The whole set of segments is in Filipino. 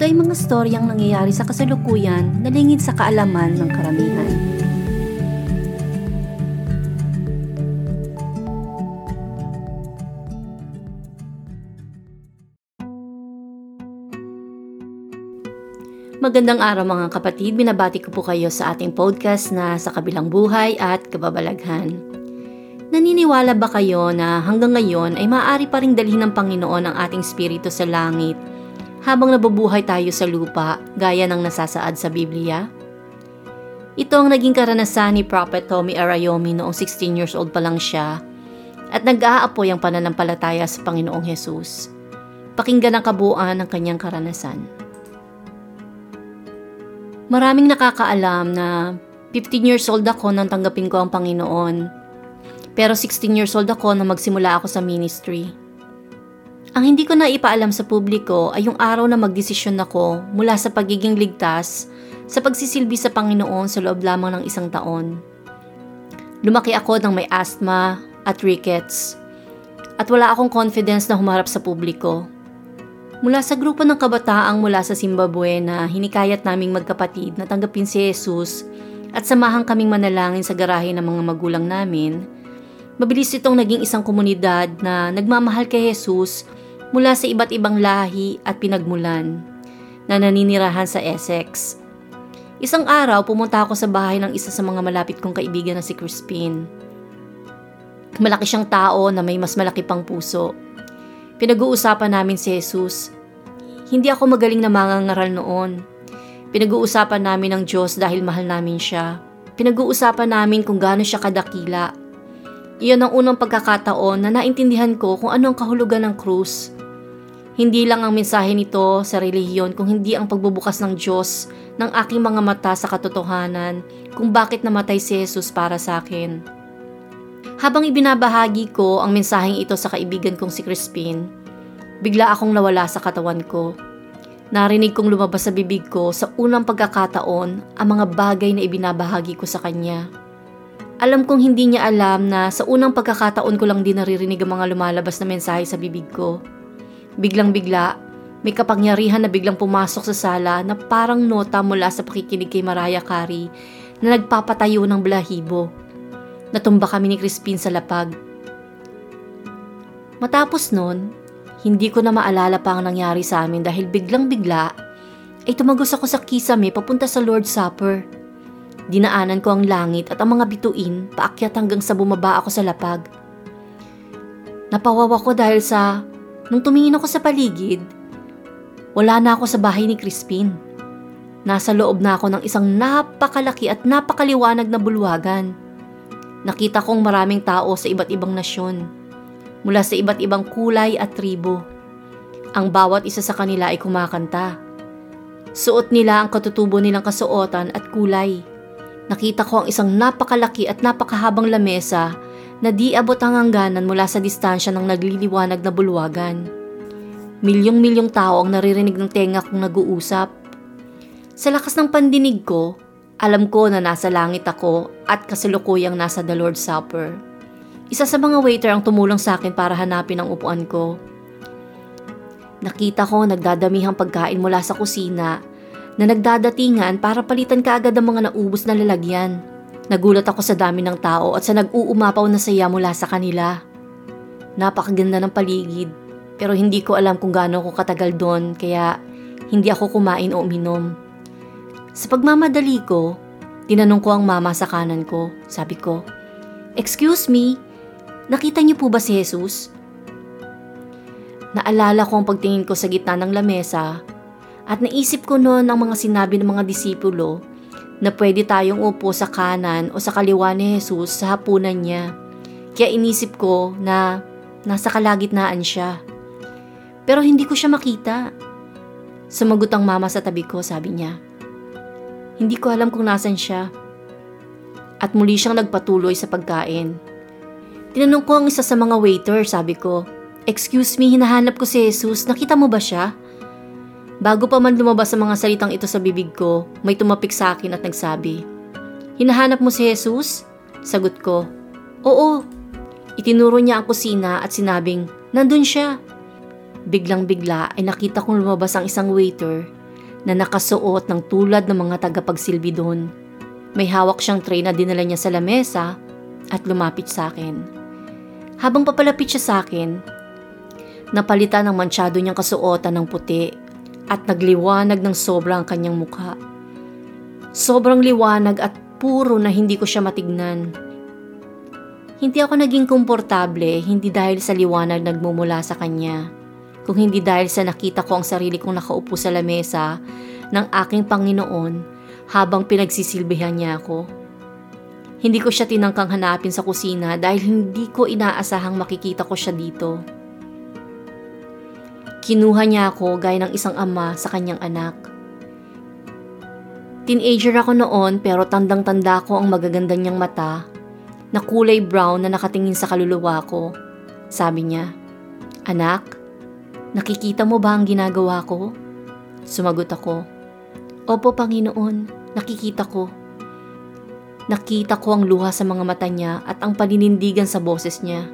ito ay mga storyang nangyayari sa kasalukuyan na lingid sa kaalaman ng karamihan. Magandang araw mga kapatid, binabati ko po kayo sa ating podcast na sa kabilang buhay at kababalaghan. Naniniwala ba kayo na hanggang ngayon ay maaari pa ring dalhin ng Panginoon ang ating spirito sa langit habang nabubuhay tayo sa lupa gaya ng nasasaad sa Biblia? Ito ang naging karanasan ni Prophet Tommy Arayomi noong 16 years old pa lang siya at nag-aapoy ang pananampalataya sa Panginoong Hesus. Pakinggan ang kabuuan ng kanyang karanasan. Maraming nakakaalam na 15 years old ako nang tanggapin ko ang Panginoon. Pero 16 years old ako nang magsimula ako sa ministry. Ang hindi ko na ipaalam sa publiko ay yung araw na magdesisyon ako mula sa pagiging ligtas sa pagsisilbi sa Panginoon sa loob lamang ng isang taon. Lumaki ako ng may asthma at rickets at wala akong confidence na humarap sa publiko. Mula sa grupo ng kabataang mula sa Zimbabwe na hinikayat naming magkapatid na tanggapin si Jesus at samahan kaming manalangin sa garahe ng mga magulang namin, mabilis itong naging isang komunidad na nagmamahal kay Jesus mula sa iba't ibang lahi at pinagmulan na naninirahan sa Essex. Isang araw, pumunta ako sa bahay ng isa sa mga malapit kong kaibigan na si Crispin. Malaki siyang tao na may mas malaki pang puso. Pinag-uusapan namin si Jesus. Hindi ako magaling na mangangaral noon. Pinag-uusapan namin ng Diyos dahil mahal namin siya. Pinag-uusapan namin kung gaano siya kadakila. Iyon ang unang pagkakataon na naintindihan ko kung ano ang kahulugan ng krus hindi lang ang mensahe nito sa relihiyon kung hindi ang pagbubukas ng Diyos ng aking mga mata sa katotohanan kung bakit namatay si Jesus para sa akin. Habang ibinabahagi ko ang mensaheng ito sa kaibigan kong si Crispin, bigla akong nawala sa katawan ko. Narinig kong lumabas sa bibig ko sa unang pagkakataon ang mga bagay na ibinabahagi ko sa kanya. Alam kong hindi niya alam na sa unang pagkakataon ko lang din naririnig ang mga lumalabas na mensahe sa bibig ko. Biglang-bigla, may kapangyarihan na biglang pumasok sa sala na parang nota mula sa pakikinig kay Mariah Carey na nagpapatayo ng balahibo. Natumba kami ni Crispin sa lapag. Matapos nun, hindi ko na maalala pa ang nangyari sa amin dahil biglang-bigla ay tumagos ako sa kisame papunta sa Lord's Supper. Dinaanan ko ang langit at ang mga bituin paakyat hanggang sa bumaba ako sa lapag. Napawawa ko dahil sa Nung tumingin ako sa paligid, wala na ako sa bahay ni Crispin. Nasa loob na ako ng isang napakalaki at napakaliwanag na bulwagan. Nakita kong maraming tao sa iba't ibang nasyon, mula sa iba't ibang kulay at tribo. Ang bawat isa sa kanila ay kumakanta. Suot nila ang katutubo nilang kasuotan at kulay. Nakita ko ang isang napakalaki at napakahabang lamesa na di abot ang hangganan mula sa distansya ng nagliliwanag na bulwagan. Milyong-milyong tao ang naririnig ng tenga kong nag-uusap. Sa lakas ng pandinig ko, alam ko na nasa langit ako at kasalukuyang nasa The Lord's Supper. Isa sa mga waiter ang tumulong sa akin para hanapin ang upuan ko. Nakita ko nagdadamihang pagkain mula sa kusina na nagdadatingan para palitan kaagad ang mga naubos na lalagyan. Nagulat ako sa dami ng tao at sa nag-uumapaw na saya mula sa kanila. Napakaganda ng paligid pero hindi ko alam kung gaano ako katagal doon kaya hindi ako kumain o uminom. Sa pagmamadali ko, tinanong ko ang mama sa kanan ko. Sabi ko, Excuse me, nakita niyo po ba si Jesus? Naalala ko ang pagtingin ko sa gitna ng lamesa at naisip ko noon ang mga sinabi ng mga disipulo na pwede tayong upo sa kanan o sa kaliwa ni Jesus sa hapunan niya. Kaya inisip ko na nasa kalagitnaan siya. Pero hindi ko siya makita. Sumagot ang mama sa tabi ko, sabi niya. Hindi ko alam kung nasan siya. At muli siyang nagpatuloy sa pagkain. Tinanong ko ang isa sa mga waiter, sabi ko. Excuse me, hinahanap ko si Jesus. Nakita mo ba siya? Bago pa man lumabas sa mga salitang ito sa bibig ko, may tumapik sa akin at nagsabi, Hinahanap mo si Jesus? Sagot ko, Oo. Itinuro niya ang kusina at sinabing, Nandun siya. Biglang bigla ay nakita kong lumabas ang isang waiter na nakasuot ng tulad ng mga tagapagsilbi doon. May hawak siyang tray na dinala niya sa lamesa at lumapit sa akin. Habang papalapit siya sa akin, napalitan ng mansyado niyang kasuotan ng puti at nagliwanag ng sobrang kanyang mukha. Sobrang liwanag at puro na hindi ko siya matignan. Hindi ako naging komportable hindi dahil sa liwanag nagmumula sa kanya kung hindi dahil sa nakita ko ang sarili kong nakaupo sa lamesa ng aking Panginoon habang pinagsisilbihan niya ako. Hindi ko siya tinangkang hanapin sa kusina dahil hindi ko inaasahang makikita ko siya dito. Kinuha niya ako gaya ng isang ama sa kanyang anak. Teenager ako noon pero tandang-tanda ko ang magaganda niyang mata na kulay brown na nakatingin sa kaluluwa ko. Sabi niya, Anak, Nakikita mo ba ang ginagawa ko? Sumagot ako. Opo, Panginoon, nakikita ko. Nakita ko ang luha sa mga mata niya at ang paninindigan sa boses niya.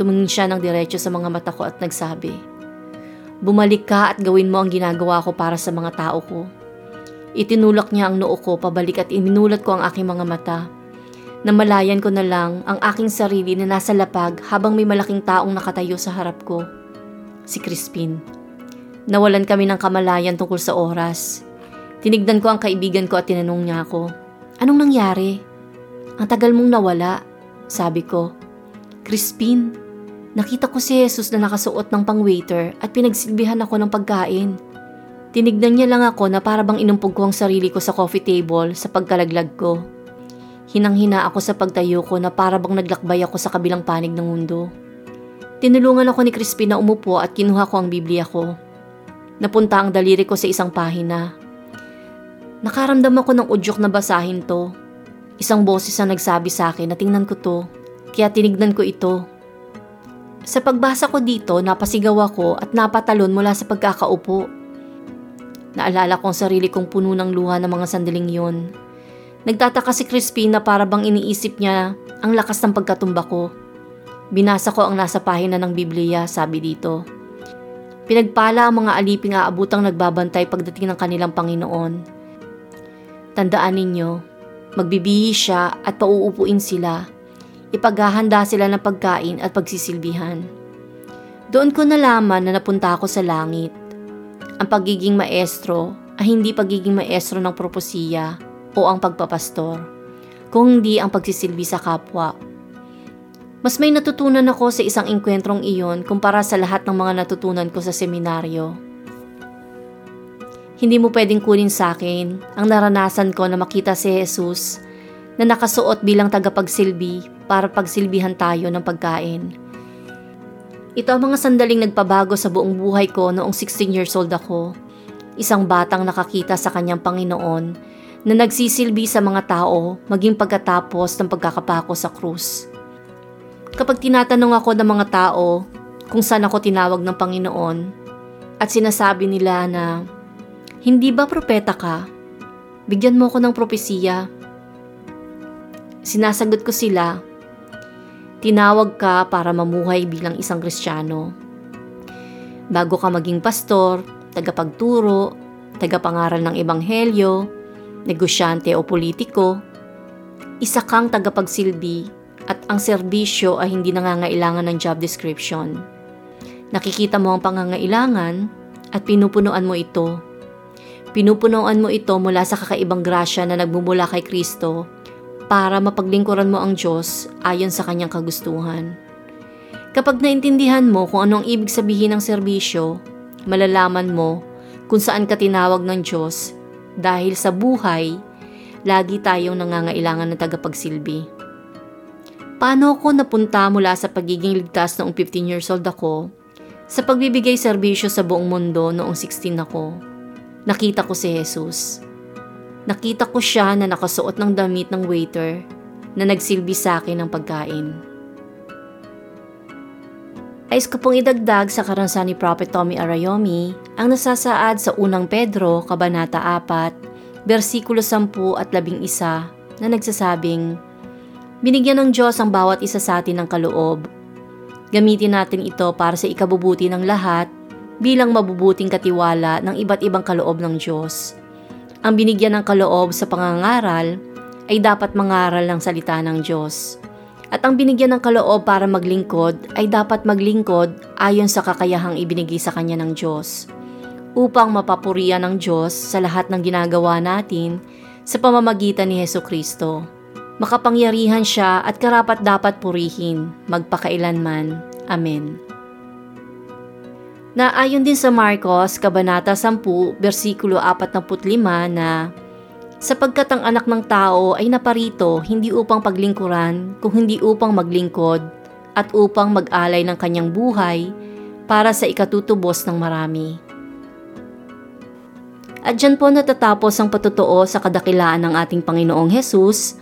Tumingin siya ng diretso sa mga mata ko at nagsabi, Bumalik ka at gawin mo ang ginagawa ko para sa mga tao ko. Itinulak niya ang noo ko pabalik at iminulat ko ang aking mga mata. Namalayan ko na lang ang aking sarili na nasa lapag habang may malaking taong nakatayo sa harap ko si Crispin. Nawalan kami ng kamalayan tungkol sa oras. Tinignan ko ang kaibigan ko at tinanong niya ako, Anong nangyari? Ang tagal mong nawala, sabi ko. Crispin, nakita ko si Jesus na nakasuot ng pang-waiter at pinagsilbihan ako ng pagkain. Tinignan niya lang ako na para bang inumpog ko ang sarili ko sa coffee table sa pagkalaglag ko. Hinang-hina ako sa pagtayo ko na para bang naglakbay ako sa kabilang panig ng mundo. Tinulungan ako ni Crispin na umupo at kinuha ko ang Biblia ko. Napunta ang daliri ko sa isang pahina. Nakaramdam ako ng udyok na basahin to. Isang boses na nagsabi sa akin na tingnan ko to, kaya tinignan ko ito. Sa pagbasa ko dito, napasigaw ako at napatalon mula sa pagkakaupo. Naalala ko ang sarili kong puno ng luha ng mga sandaling yon. Nagtataka si Crispin na para bang iniisip niya ang lakas ng pagkatumba ko. Binasa ko ang nasa pahina ng Biblia, sabi dito. Pinagpala ang mga aliping aabutang nagbabantay pagdating ng kanilang Panginoon. Tandaan ninyo, magbibihi siya at pauupuin sila. Ipaghahanda sila ng pagkain at pagsisilbihan. Doon ko nalaman na napunta ako sa langit. Ang pagiging maestro ay hindi pagiging maestro ng propesiya o ang pagpapastor, kung hindi ang pagsisilbi sa kapwa mas may natutunan ako sa isang engkwentrong iyon kumpara sa lahat ng mga natutunan ko sa seminaryo. Hindi mo pwedeng kunin sa akin ang naranasan ko na makita si Jesus na nakasuot bilang tagapagsilbi para pagsilbihan tayo ng pagkain. Ito ang mga sandaling nagpabago sa buong buhay ko noong 16 years old ako. Isang batang nakakita sa kanyang Panginoon na nagsisilbi sa mga tao maging pagkatapos ng pagkakapako sa krus. Kapag tinatanong ako ng mga tao kung saan ako tinawag ng Panginoon at sinasabi nila na hindi ba propeta ka? Bigyan mo ako ng propesiya. Sinasagot ko sila, tinawag ka para mamuhay bilang isang Kristiyano. Bago ka maging pastor, tagapagturo, tagapangaral ng ebanghelyo, negosyante o politiko, isa kang tagapagsilbi at ang serbisyo ay hindi nangangailangan ng job description. Nakikita mo ang pangangailangan at pinupunuan mo ito. Pinupunuan mo ito mula sa kakaibang grasya na nagmumula kay Kristo para mapaglingkuran mo ang Diyos ayon sa kanyang kagustuhan. Kapag naintindihan mo kung ano ang ibig sabihin ng serbisyo, malalaman mo kung saan ka tinawag ng Diyos dahil sa buhay, lagi tayong nangangailangan ng tagapagsilbi. Paano ako napunta mula sa pagiging ligtas noong 15 years old ako Sa pagbibigay serbisyo sa buong mundo noong 16 ako, nakita ko si Jesus. Nakita ko siya na nakasuot ng damit ng waiter na nagsilbi sa akin ng pagkain. Ais ko pong idagdag sa karansan ni Prophet Tommy Arayomi ang nasasaad sa unang Pedro, Kabanata 4, versikulo 10 at 11 na nagsasabing, Binigyan ng Diyos ang bawat isa sa atin ng kaloob Gamitin natin ito para sa ikabubuti ng lahat bilang mabubuting katiwala ng iba't ibang kaloob ng Diyos. Ang binigyan ng kaloob sa pangangaral ay dapat mangaral ng salita ng Diyos. At ang binigyan ng kaloob para maglingkod ay dapat maglingkod ayon sa kakayahang ibinigay sa kanya ng Diyos. Upang mapapurian ng Diyos sa lahat ng ginagawa natin sa pamamagitan ni Heso Kristo. Makapangyarihan siya at karapat dapat purihin, magpakailanman. Amen. Naayon din sa Marcos, Kabanata 10, versikulo 45 na Sapagkat ang anak ng tao ay naparito hindi upang paglingkuran, kung hindi upang maglingkod at upang mag-alay ng kanyang buhay para sa ikatutubos ng marami. At dyan po natatapos ang patutuo sa kadakilaan ng ating Panginoong Hesus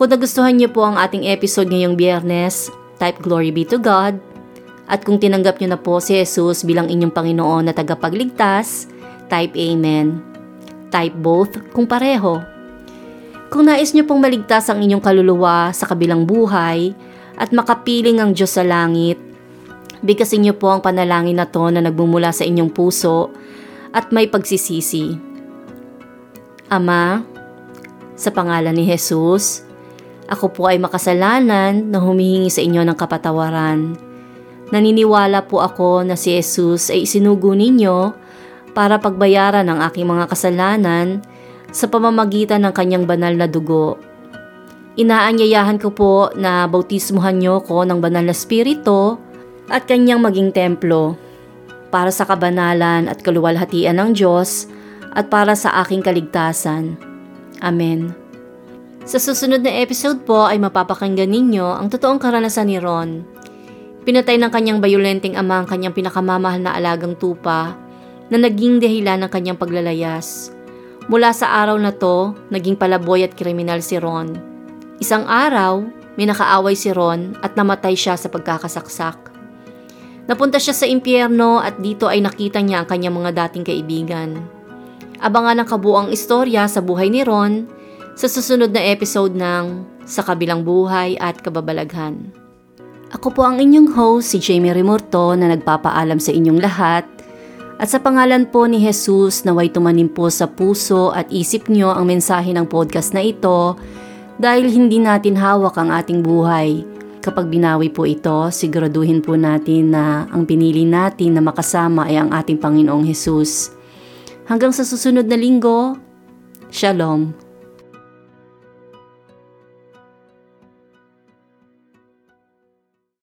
kung nagustuhan niyo po ang ating episode ngayong biyernes, type glory be to God. At kung tinanggap niyo na po si Jesus bilang inyong Panginoon na tagapagligtas, type Amen. Type both kung pareho. Kung nais niyo pong maligtas ang inyong kaluluwa sa kabilang buhay at makapiling ang Diyos sa langit, bigkasin niyo po ang panalangin na to na nagmumula sa inyong puso at may pagsisisi. Ama, sa pangalan ni Jesus, ako po ay makasalanan na humihingi sa inyo ng kapatawaran. Naniniwala po ako na si Jesus ay isinugo ninyo para pagbayaran ang aking mga kasalanan sa pamamagitan ng kanyang banal na dugo. Inaanyayahan ko po na bautismuhan niyo ko ng banal na spirito at kanyang maging templo para sa kabanalan at kaluwalhatian ng Diyos at para sa aking kaligtasan. Amen. Sa susunod na episode po ay mapapakinggan ninyo ang totoong karanasan ni Ron. Pinatay ng kanyang bayolenteng ama ang kanyang pinakamamahal na alagang tupa na naging dahilan ng kanyang paglalayas. Mula sa araw na to, naging palaboy at kriminal si Ron. Isang araw, may nakaaway si Ron at namatay siya sa pagkakasaksak. Napunta siya sa impyerno at dito ay nakita niya ang kanyang mga dating kaibigan. Abangan ang kabuang istorya sa buhay ni Ron sa susunod na episode ng Sa Kabilang Buhay at Kababalaghan. Ako po ang inyong host, si Jamie Remorto na nagpapaalam sa inyong lahat at sa pangalan po ni Jesus naway tumanim po sa puso at isip nyo ang mensahe ng podcast na ito dahil hindi natin hawak ang ating buhay. Kapag binawi po ito, siguraduhin po natin na ang pinili natin na makasama ay ang ating Panginoong Jesus. Hanggang sa susunod na linggo, Shalom.